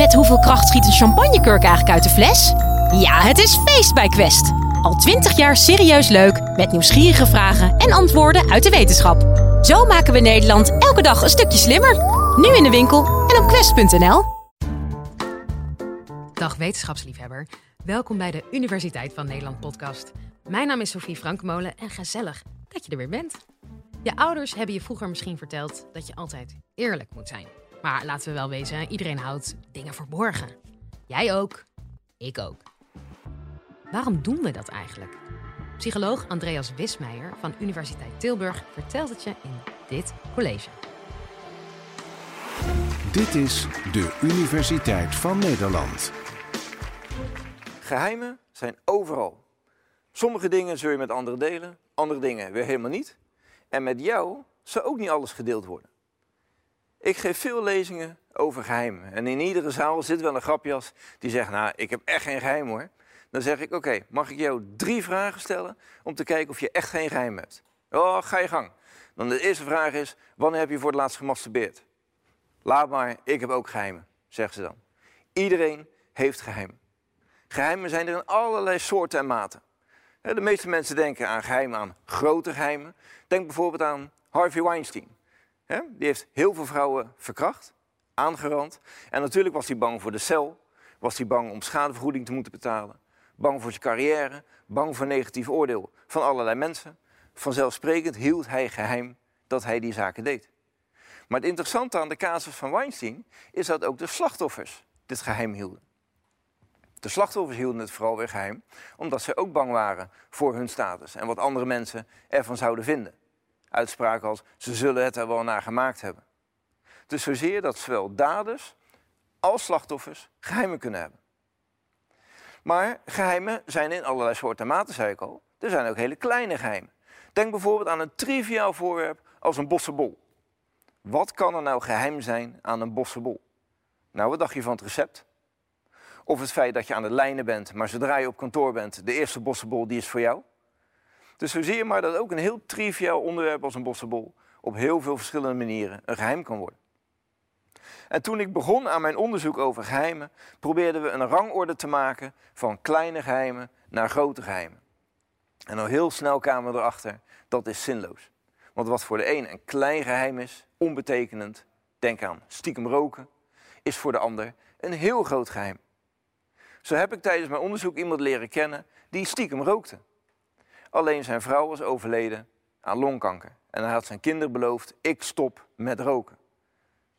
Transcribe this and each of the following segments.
Met hoeveel kracht schiet een champagnekurk eigenlijk uit de fles? Ja, het is feest bij Quest. Al twintig jaar serieus leuk, met nieuwsgierige vragen en antwoorden uit de wetenschap. Zo maken we Nederland elke dag een stukje slimmer. Nu in de winkel en op quest.nl. Dag wetenschapsliefhebber. Welkom bij de Universiteit van Nederland podcast. Mijn naam is Sofie Frankmolen en gezellig dat je er weer bent. Je ouders hebben je vroeger misschien verteld dat je altijd eerlijk moet zijn. Maar laten we wel wezen, iedereen houdt dingen verborgen. Jij ook, ik ook. Waarom doen we dat eigenlijk? Psycholoog Andreas Wismeijer van Universiteit Tilburg vertelt het je in dit college. Dit is de Universiteit van Nederland. Geheimen zijn overal. Sommige dingen zul je met anderen delen, andere dingen weer helemaal niet. En met jou zou ook niet alles gedeeld worden. Ik geef veel lezingen over geheimen. En in iedere zaal zit wel een grapjas die zegt, nou, ik heb echt geen geheim hoor. Dan zeg ik, oké, mag ik jou drie vragen stellen om te kijken of je echt geen geheim hebt? Oh, ga je gang. Dan de eerste vraag is, wanneer heb je voor het laatst gemasturbeerd? Laat maar, ik heb ook geheimen, zeggen ze dan. Iedereen heeft geheimen. Geheimen zijn er in allerlei soorten en maten. De meeste mensen denken aan geheimen, aan grote geheimen. Denk bijvoorbeeld aan Harvey Weinstein. Die heeft heel veel vrouwen verkracht, aangerand. En natuurlijk was hij bang voor de cel. Was hij bang om schadevergoeding te moeten betalen. Bang voor zijn carrière. Bang voor negatief oordeel van allerlei mensen. Vanzelfsprekend hield hij geheim dat hij die zaken deed. Maar het interessante aan de casus van Weinstein is dat ook de slachtoffers dit geheim hielden. De slachtoffers hielden het vooral weer geheim, omdat ze ook bang waren voor hun status en wat andere mensen ervan zouden vinden. Uitspraken als ze zullen het er wel naar gemaakt hebben. Dus zozeer dat zowel daders als slachtoffers geheimen kunnen hebben. Maar geheimen zijn in allerlei soorten maten, zei ik al. Er zijn ook hele kleine geheimen. Denk bijvoorbeeld aan een triviaal voorwerp als een bossenbol. Wat kan er nou geheim zijn aan een bossenbol? Nou, wat dacht je van het recept? Of het feit dat je aan de lijnen bent, maar zodra je op kantoor bent, de eerste bossenbol die is voor jou? Dus zo zie je maar dat ook een heel triviaal onderwerp als een bossenbol op heel veel verschillende manieren een geheim kan worden. En toen ik begon aan mijn onderzoek over geheimen, probeerden we een rangorde te maken van kleine geheimen naar grote geheimen. En al heel snel kwamen we erachter, dat is zinloos. Want wat voor de een een klein geheim is, onbetekenend, denk aan stiekem roken, is voor de ander een heel groot geheim. Zo heb ik tijdens mijn onderzoek iemand leren kennen die stiekem rookte. Alleen zijn vrouw was overleden aan longkanker. En hij had zijn kinderen beloofd, ik stop met roken.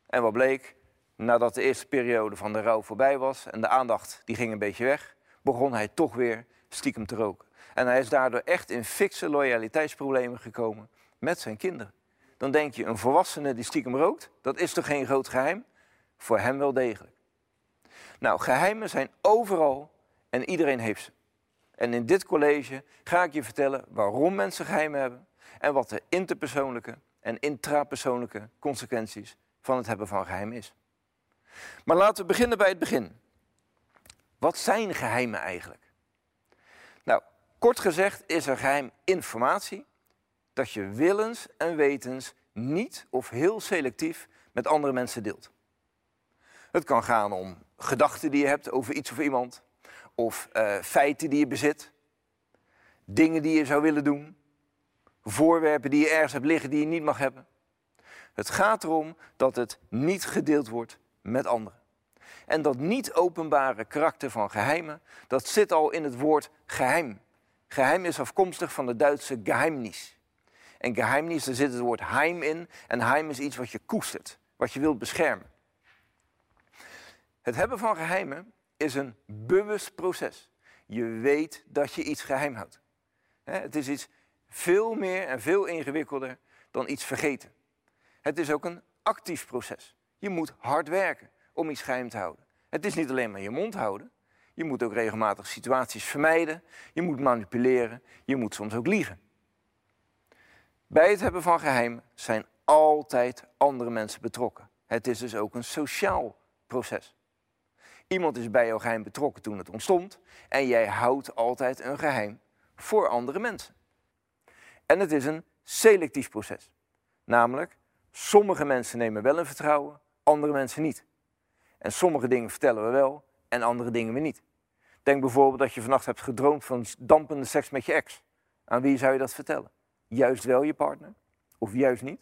En wat bleek? Nadat de eerste periode van de rouw voorbij was en de aandacht die ging een beetje weg, begon hij toch weer stiekem te roken. En hij is daardoor echt in fikse loyaliteitsproblemen gekomen met zijn kinderen. Dan denk je, een volwassene die stiekem rookt, dat is toch geen groot geheim? Voor hem wel degelijk. Nou, geheimen zijn overal en iedereen heeft ze. En in dit college ga ik je vertellen waarom mensen geheimen hebben en wat de interpersoonlijke en intrapersoonlijke consequenties van het hebben van geheim is. Maar laten we beginnen bij het begin. Wat zijn geheimen eigenlijk? Nou, kort gezegd is er geheim informatie dat je willens en wetens niet of heel selectief met andere mensen deelt. Het kan gaan om gedachten die je hebt over iets of iemand, of uh, feiten die je bezit, dingen die je zou willen doen, voorwerpen die je ergens hebt liggen die je niet mag hebben. Het gaat erom dat het niet gedeeld wordt met anderen. En dat niet openbare karakter van geheimen, dat zit al in het woord geheim. Geheim is afkomstig van de Duitse geheimnis. En geheimnis, daar zit het woord heim in. En heim is iets wat je koestert, wat je wilt beschermen. Het hebben van geheimen is een bewust proces. Je weet dat je iets geheim houdt. Het is iets veel meer en veel ingewikkelder dan iets vergeten. Het is ook een actief proces. Je moet hard werken om iets geheim te houden. Het is niet alleen maar je mond houden. Je moet ook regelmatig situaties vermijden. Je moet manipuleren. Je moet soms ook liegen. Bij het hebben van geheim zijn altijd andere mensen betrokken. Het is dus ook een sociaal proces. Iemand is bij jouw geheim betrokken toen het ontstond en jij houdt altijd een geheim voor andere mensen. En het is een selectief proces. Namelijk, sommige mensen nemen wel een vertrouwen, andere mensen niet. En sommige dingen vertellen we wel en andere dingen weer niet. Denk bijvoorbeeld dat je vannacht hebt gedroomd van dampende seks met je ex. Aan wie zou je dat vertellen? Juist wel je partner of juist niet?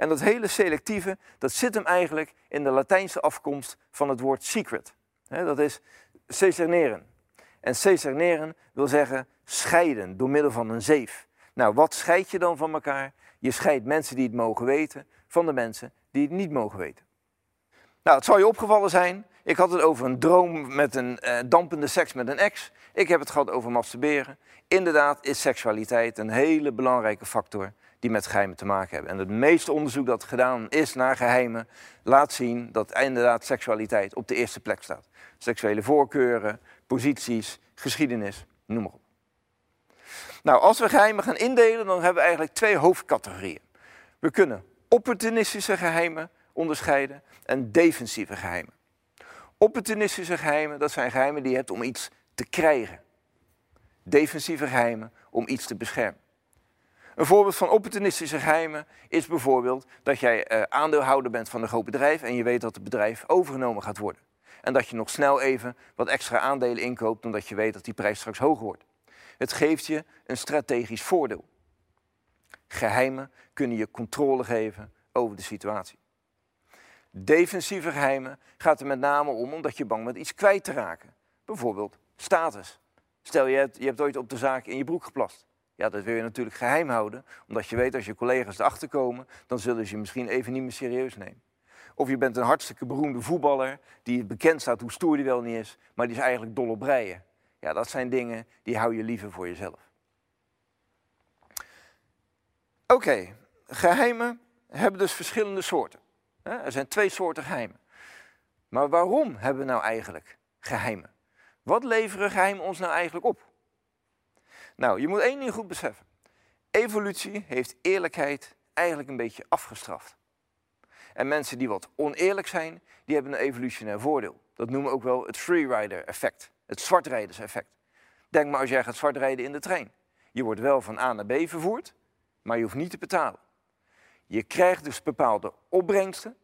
En dat hele selectieve, dat zit hem eigenlijk in de Latijnse afkomst van het woord secret. dat is ceserneren. En ceserneren wil zeggen scheiden door middel van een zeef. Nou, wat scheid je dan van elkaar? Je scheidt mensen die het mogen weten van de mensen die het niet mogen weten. Nou, het zal je opgevallen zijn. Ik had het over een droom met een uh, dampende seks met een ex. Ik heb het gehad over masturberen. Inderdaad is seksualiteit een hele belangrijke factor die met geheimen te maken hebben. En het meeste onderzoek dat gedaan is naar geheimen laat zien dat inderdaad seksualiteit op de eerste plek staat. Seksuele voorkeuren, posities, geschiedenis, noem maar op. Nou, als we geheimen gaan indelen, dan hebben we eigenlijk twee hoofdcategorieën. We kunnen opportunistische geheimen onderscheiden en defensieve geheimen. Opportunistische geheimen, dat zijn geheimen die je hebt om iets te krijgen. Defensieve geheimen om iets te beschermen. Een voorbeeld van opportunistische geheimen is bijvoorbeeld dat jij eh, aandeelhouder bent van een groot bedrijf en je weet dat het bedrijf overgenomen gaat worden. En dat je nog snel even wat extra aandelen inkoopt omdat je weet dat die prijs straks hoger wordt. Het geeft je een strategisch voordeel. Geheimen kunnen je controle geven over de situatie. Defensieve geheimen gaat er met name om omdat je bang bent iets kwijt te raken. Bijvoorbeeld status. Stel je hebt, je hebt ooit op de zaak in je broek geplast. Ja, dat wil je natuurlijk geheim houden, omdat je weet als je collega's erachter komen, dan zullen ze je misschien even niet meer serieus nemen. Of je bent een hartstikke beroemde voetballer die bekend staat hoe stoer die wel niet is, maar die is eigenlijk dol op breien. Ja, dat zijn dingen die hou je liever voor jezelf. Oké, geheimen hebben dus verschillende soorten. Er zijn twee soorten geheimen. Maar waarom hebben we nou eigenlijk geheimen? Wat leveren geheimen ons nou eigenlijk op? Nou, je moet één ding goed beseffen. Evolutie heeft eerlijkheid eigenlijk een beetje afgestraft. En mensen die wat oneerlijk zijn, die hebben een evolutionair voordeel. Dat noemen we ook wel het freerider effect, het zwartrijderseffect. Denk maar als jij gaat zwartrijden in de trein. Je wordt wel van A naar B vervoerd, maar je hoeft niet te betalen. Je krijgt dus bepaalde opbrengsten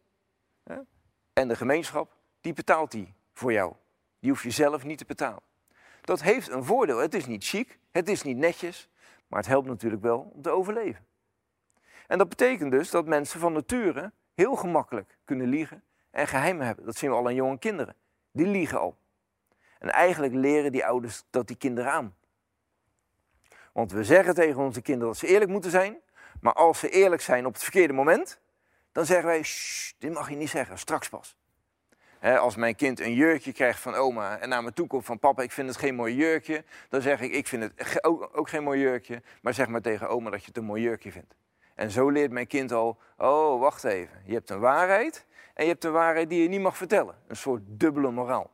hè, en de gemeenschap, die betaalt die voor jou. Die hoef je zelf niet te betalen. Dat heeft een voordeel. Het is niet chic, het is niet netjes, maar het helpt natuurlijk wel om te overleven. En dat betekent dus dat mensen van nature heel gemakkelijk kunnen liegen en geheimen hebben. Dat zien we al aan jonge kinderen. Die liegen al. En eigenlijk leren die ouders dat die kinderen aan. Want we zeggen tegen onze kinderen dat ze eerlijk moeten zijn, maar als ze eerlijk zijn op het verkeerde moment, dan zeggen wij, dit mag je niet zeggen, straks pas als mijn kind een jurkje krijgt van oma en naar me toe komt van papa, ik vind het geen mooi jurkje, dan zeg ik, ik vind het ook, geen mooi jurkje, maar zeg maar tegen oma dat je het een mooi jurkje vindt. En zo leert mijn kind al, oh, wacht even, je hebt een waarheid en je hebt een waarheid die je niet mag vertellen. Een soort dubbele moraal.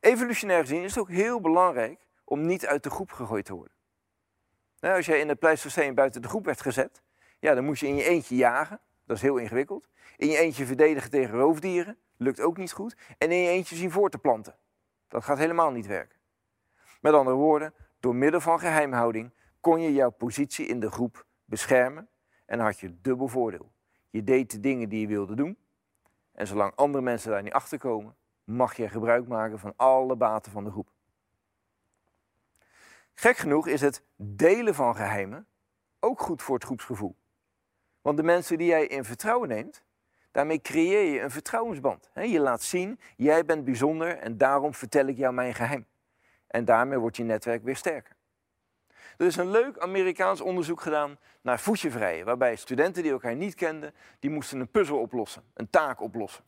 Evolutionair gezien is het ook heel belangrijk om niet uit de groep gegooid te worden. Nou, als jij in het Pleistoceen buiten de groep werd gezet, ja, dan moest je in je eentje jagen. Dat is heel ingewikkeld. In je eentje verdedigen tegen roofdieren. Lukt ook niet goed. En in je eentje zien voor te planten. Dat gaat helemaal niet werken. Met andere woorden, door middel van geheimhouding kon je jouw positie in de groep beschermen en had je dubbel voordeel. Je deed de dingen die je wilde doen en zolang andere mensen daar niet achter komen, mag je gebruik maken van alle baten van de groep. Gek genoeg is het delen van geheimen ook goed voor het groepsgevoel. Want de mensen die jij in vertrouwen neemt, Daarmee creëer je een vertrouwensband. Je laat zien, jij bent bijzonder en daarom vertel ik jou mijn geheim. En daarmee wordt je netwerk weer sterker. Er is een leuk Amerikaans onderzoek gedaan naar voetjevrijen, waarbij studenten die elkaar niet kenden, die moesten een puzzel oplossen, een taak oplossen.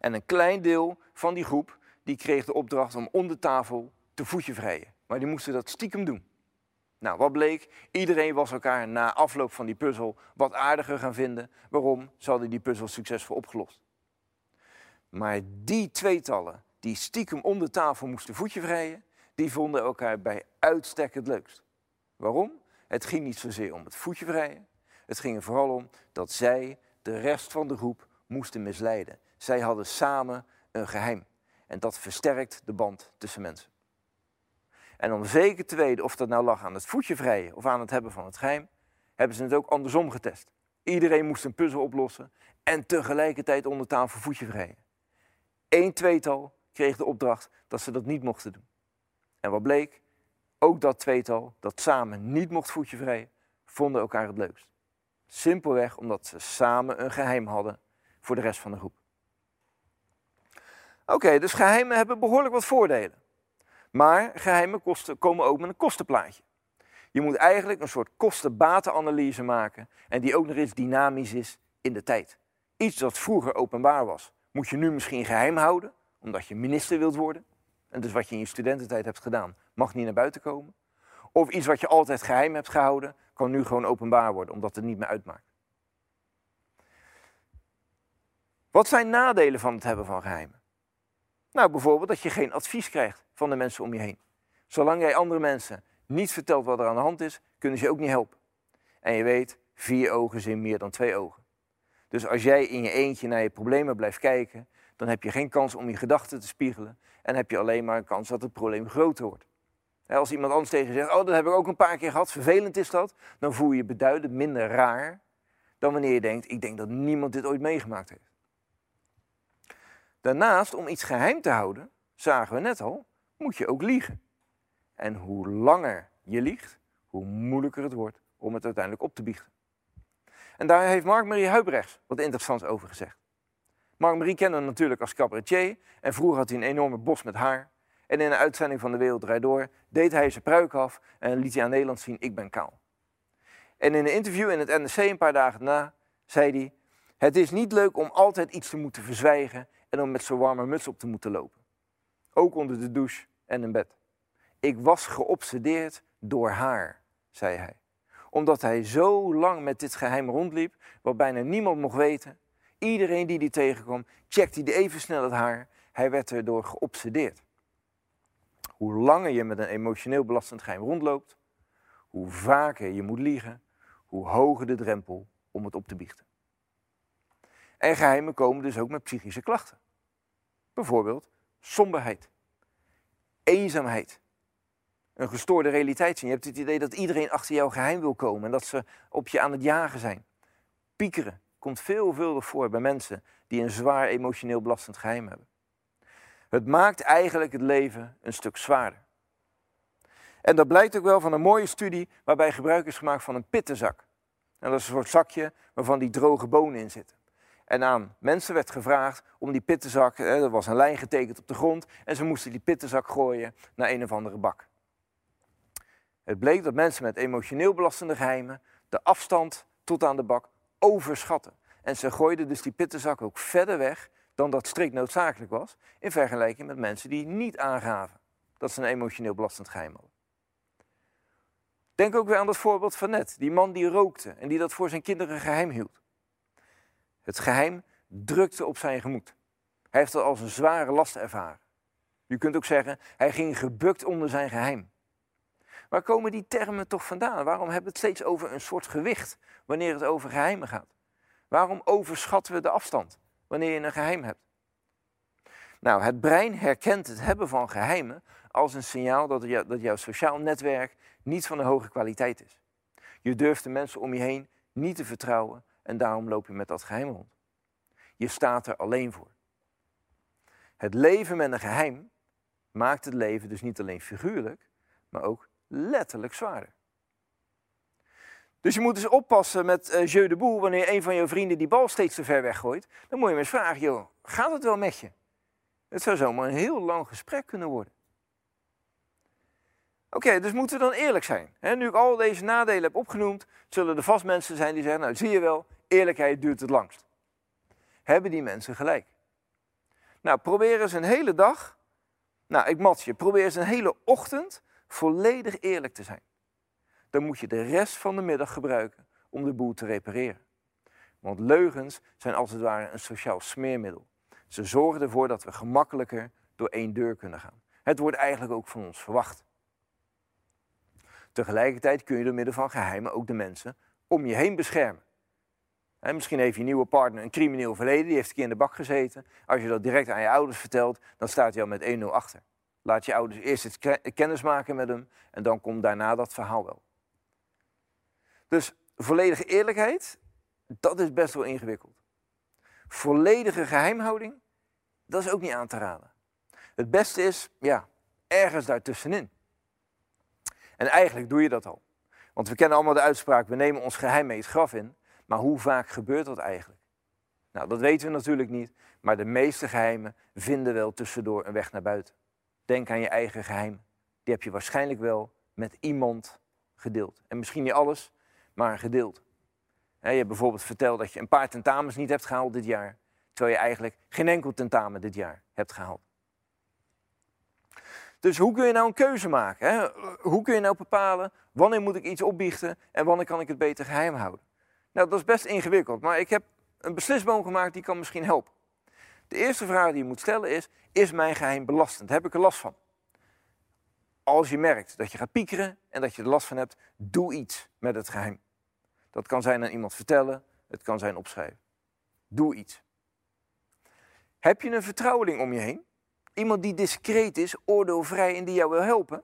En een klein deel van die groep die kreeg de opdracht om om de tafel te voetjevrijen. Maar die moesten dat stiekem doen. Nou, wat bleek? Iedereen was elkaar na afloop van die puzzel wat aardiger gaan vinden. Waarom? Ze hadden die puzzel succesvol opgelost. Maar die tweetallen die stiekem om de tafel moesten voetje vrijen, die vonden elkaar bij uitstek het leukst. Waarom? Het ging niet zozeer om het voetje vrijen. Het ging er vooral om dat zij de rest van de groep moesten misleiden. Zij hadden samen een geheim. En dat versterkt de band tussen mensen. En om zeker te weten of dat nou lag aan het voetje vrijen of aan het hebben van het geheim, hebben ze het ook andersom getest. Iedereen moest een puzzel oplossen en tegelijkertijd onder tafel voetje vrijen. Eén tweetal kreeg de opdracht dat ze dat niet mochten doen. En wat bleek? Ook dat tweetal dat samen niet mocht voetje vrijen, vonden elkaar het leukst. Simpelweg omdat ze samen een geheim hadden voor de rest van de groep. Oké, dus geheimen hebben behoorlijk wat voordelen. Maar geheimen kosten, komen ook met een kostenplaatje. Je moet eigenlijk een soort kosten-batenanalyse maken en die ook nog eens dynamisch is in de tijd. Iets dat vroeger openbaar was, moet je nu misschien geheim houden, omdat je minister wilt worden. En dus wat je in je studententijd hebt gedaan, mag niet naar buiten komen. Of iets wat je altijd geheim hebt gehouden, kan nu gewoon openbaar worden, omdat het niet meer uitmaakt. Wat zijn nadelen van het hebben van geheimen? Nou, bijvoorbeeld dat je geen advies krijgt van de mensen om je heen. Zolang jij andere mensen niet vertelt wat er aan de hand is, kunnen ze je ook niet helpen. En je weet, vier ogen zijn meer dan twee ogen. Dus als jij in je eentje naar je problemen blijft kijken, dan heb je geen kans om je gedachten te spiegelen en heb je alleen maar een kans dat het probleem groter wordt. Als iemand anders tegen je zegt, oh dat heb ik ook een paar keer gehad, vervelend is dat, dan voel je je beduidend minder raar dan wanneer je denkt, ik denk dat niemand dit ooit meegemaakt heeft. Daarnaast, om iets geheim te houden, zagen we net al, moet je ook liegen. En hoe langer je liegt, hoe moeilijker het wordt om het uiteindelijk op te biechten. En daar heeft Mark-Marie Huibrechts wat interessants over gezegd. Mark-Marie kende natuurlijk als cabaretier en vroeger had hij een enorme bos met haar. En in een uitzending van De Wereld Door deed hij zijn pruik af en liet hij aan Nederland zien, ik ben kaal. En in een interview in het NRC een paar dagen na zei hij, het is niet leuk om altijd iets te moeten verzwijgen en om met zo'n warme muts op te moeten lopen. Ook onder de douche en in bed. Ik was geobsedeerd door haar, zei hij. Omdat hij zo lang met dit geheim rondliep, wat bijna niemand mocht weten. Iedereen die die tegenkwam, checkte hij even snel het haar. Hij werd erdoor geobsedeerd. Hoe langer je met een emotioneel belastend geheim rondloopt, hoe vaker je moet liegen, hoe hoger de drempel om het op te biechten. En geheimen komen dus ook met psychische klachten. Bijvoorbeeld somberheid, eenzaamheid, een gestoorde realiteit zien. Je hebt het idee dat iedereen achter jouw geheim wil komen en dat ze op je aan het jagen zijn. Piekeren komt veelvuldig voor bij mensen die een zwaar emotioneel belastend geheim hebben. Het maakt eigenlijk het leven een stuk zwaarder. En dat blijkt ook wel van een mooie studie waarbij gebruik is gemaakt van een pittenzak. En dat is een soort zakje waarvan die droge bonen in zitten. En aan mensen werd gevraagd om die pittenzak, er was een lijn getekend op de grond, en ze moesten die pittenzak gooien naar een of andere bak. Het bleek dat mensen met emotioneel belastende geheimen de afstand tot aan de bak overschatten. En ze gooiden dus die pittenzak ook verder weg dan dat strikt noodzakelijk was, in vergelijking met mensen die niet aangaven dat ze een emotioneel belastend geheim hadden. Denk ook weer aan dat voorbeeld van net, die man die rookte en die dat voor zijn kinderen geheim hield. Het geheim drukte op zijn gemoed. Hij heeft het als een zware last ervaren. U kunt ook zeggen, hij ging gebukt onder zijn geheim. Waar komen die termen toch vandaan? Waarom hebben we het steeds over een soort gewicht wanneer het over geheimen gaat? Waarom overschatten we de afstand wanneer je een geheim hebt? Nou, het brein herkent het hebben van geheimen als een signaal dat, dat jouw sociaal netwerk niet van een hoge kwaliteit is. Je durft de mensen om je heen niet te vertrouwen en daarom loop je met dat geheim rond. Je staat er alleen voor. Het leven met een geheim maakt het leven dus niet alleen figuurlijk, maar ook letterlijk zwaarder. Dus je moet dus oppassen met uh, jeu de boel wanneer een van je vrienden die bal steeds te ver weggooit. Dan moet je hem eens vragen, joh, gaat het wel met je? Het zou zomaar een heel lang gesprek kunnen worden. Oké, dus moeten we dan eerlijk zijn. nu ik al deze nadelen heb opgenoemd, zullen er vast mensen zijn die zeggen, nou zie je wel, eerlijkheid duurt het langst. Hebben die mensen gelijk? Nou, probeer eens een hele dag, nou ik mat je, probeer eens een hele ochtend volledig eerlijk te zijn. Dan moet je de rest van de middag gebruiken om de boel te repareren. Want leugens zijn als het ware een sociaal smeermiddel. Ze zorgen ervoor dat we gemakkelijker door één deur kunnen gaan. Het wordt eigenlijk ook van ons verwacht. Tegelijkertijd kun je door middel van geheimen ook de mensen om je heen beschermen. Misschien heeft je nieuwe partner een crimineel verleden, die heeft een keer in de bak gezeten. Als je dat direct aan je ouders vertelt, dan staat hij al met 1-0 achter. Laat je ouders eerst eens kennis maken met hem en dan komt daarna dat verhaal wel. Dus volledige eerlijkheid dat is best wel ingewikkeld. Volledige geheimhouding, dat is ook niet aan te raden. Het beste is, ja, ergens daartussenin. En eigenlijk doe je dat al. Want we kennen allemaal de uitspraak, we nemen ons geheim mee het graf in. Maar hoe vaak gebeurt dat eigenlijk? Nou, dat weten we natuurlijk niet, maar de meeste geheimen vinden wel tussendoor een weg naar buiten. Denk aan je eigen geheim. Die heb je waarschijnlijk wel met iemand gedeeld. En misschien niet alles, maar gedeeld. je hebt bijvoorbeeld verteld dat je een paar tentamens niet hebt gehaald dit jaar, terwijl je eigenlijk geen enkel tentamen dit jaar hebt gehaald. Dus hoe kun je nou een keuze maken? Hoe kun je nou bepalen wanneer moet ik iets opbiechten en wanneer kan ik het beter geheim houden? Nou, dat is best ingewikkeld, maar ik heb een beslisboom gemaakt die kan misschien helpen. De eerste vraag die je moet stellen is, is mijn geheim belastend? Heb ik er last van? Als je merkt dat je gaat piekeren en dat je er last van hebt, doe iets met het geheim. Dat kan zijn aan iemand vertellen, het kan zijn opschrijven. Doe iets. Heb je een vertrouweling om je heen? Iemand die discreet is, oordeelvrij en die jou wil helpen?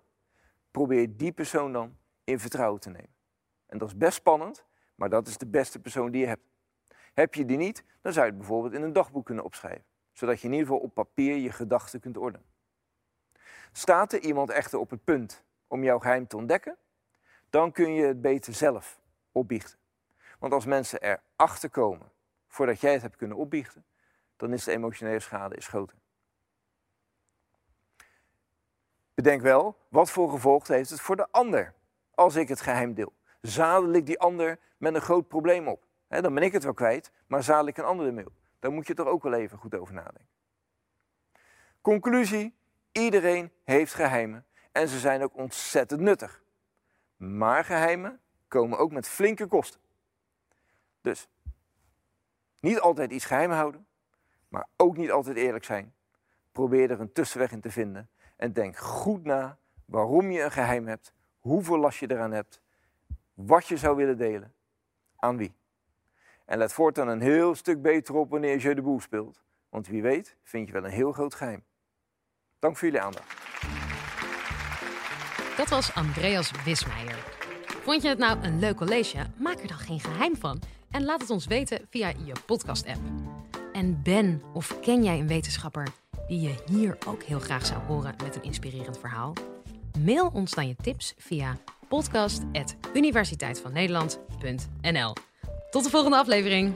Probeer die persoon dan in vertrouwen te nemen. En dat is best spannend, maar dat is de beste persoon die je hebt. Heb je die niet, dan zou je het bijvoorbeeld in een dagboek kunnen opschrijven, zodat je in ieder geval op papier je gedachten kunt ordenen. Staat er iemand echter op het punt om jouw geheim te ontdekken, dan kun je het beter zelf opbiechten. Want als mensen erachter komen voordat jij het hebt kunnen opbiechten, dan is de emotionele schade is groter. Bedenk wel, wat voor gevolgen heeft het voor de ander als ik het geheim deel? Zadel ik die ander met een groot probleem op? dan ben ik het wel kwijt, maar zadel ik een andere mail? Daar moet je toch ook wel even goed over nadenken. Conclusie, iedereen heeft geheimen en ze zijn ook ontzettend nuttig. Maar geheimen komen ook met flinke kosten. Dus niet altijd iets geheim houden, maar ook niet altijd eerlijk zijn. Probeer er een tussenweg in te vinden en denk goed na waarom je een geheim hebt, hoeveel last je eraan hebt, wat je zou willen delen, aan wie. En let voortaan een heel stuk beter op wanneer je de boel speelt. Want wie weet vind je wel een heel groot geheim. Dank voor jullie aandacht. Dat was Andreas Wismeijer. Vond je het nou een leuk college? Maak er dan geen geheim van en laat het ons weten via je podcast-app. En ben of ken jij een wetenschapper die je hier ook heel graag zou horen met een inspirerend verhaal? Mail ons dan je tips via podcast.universiteitvannederland.nl. Tot de volgende aflevering.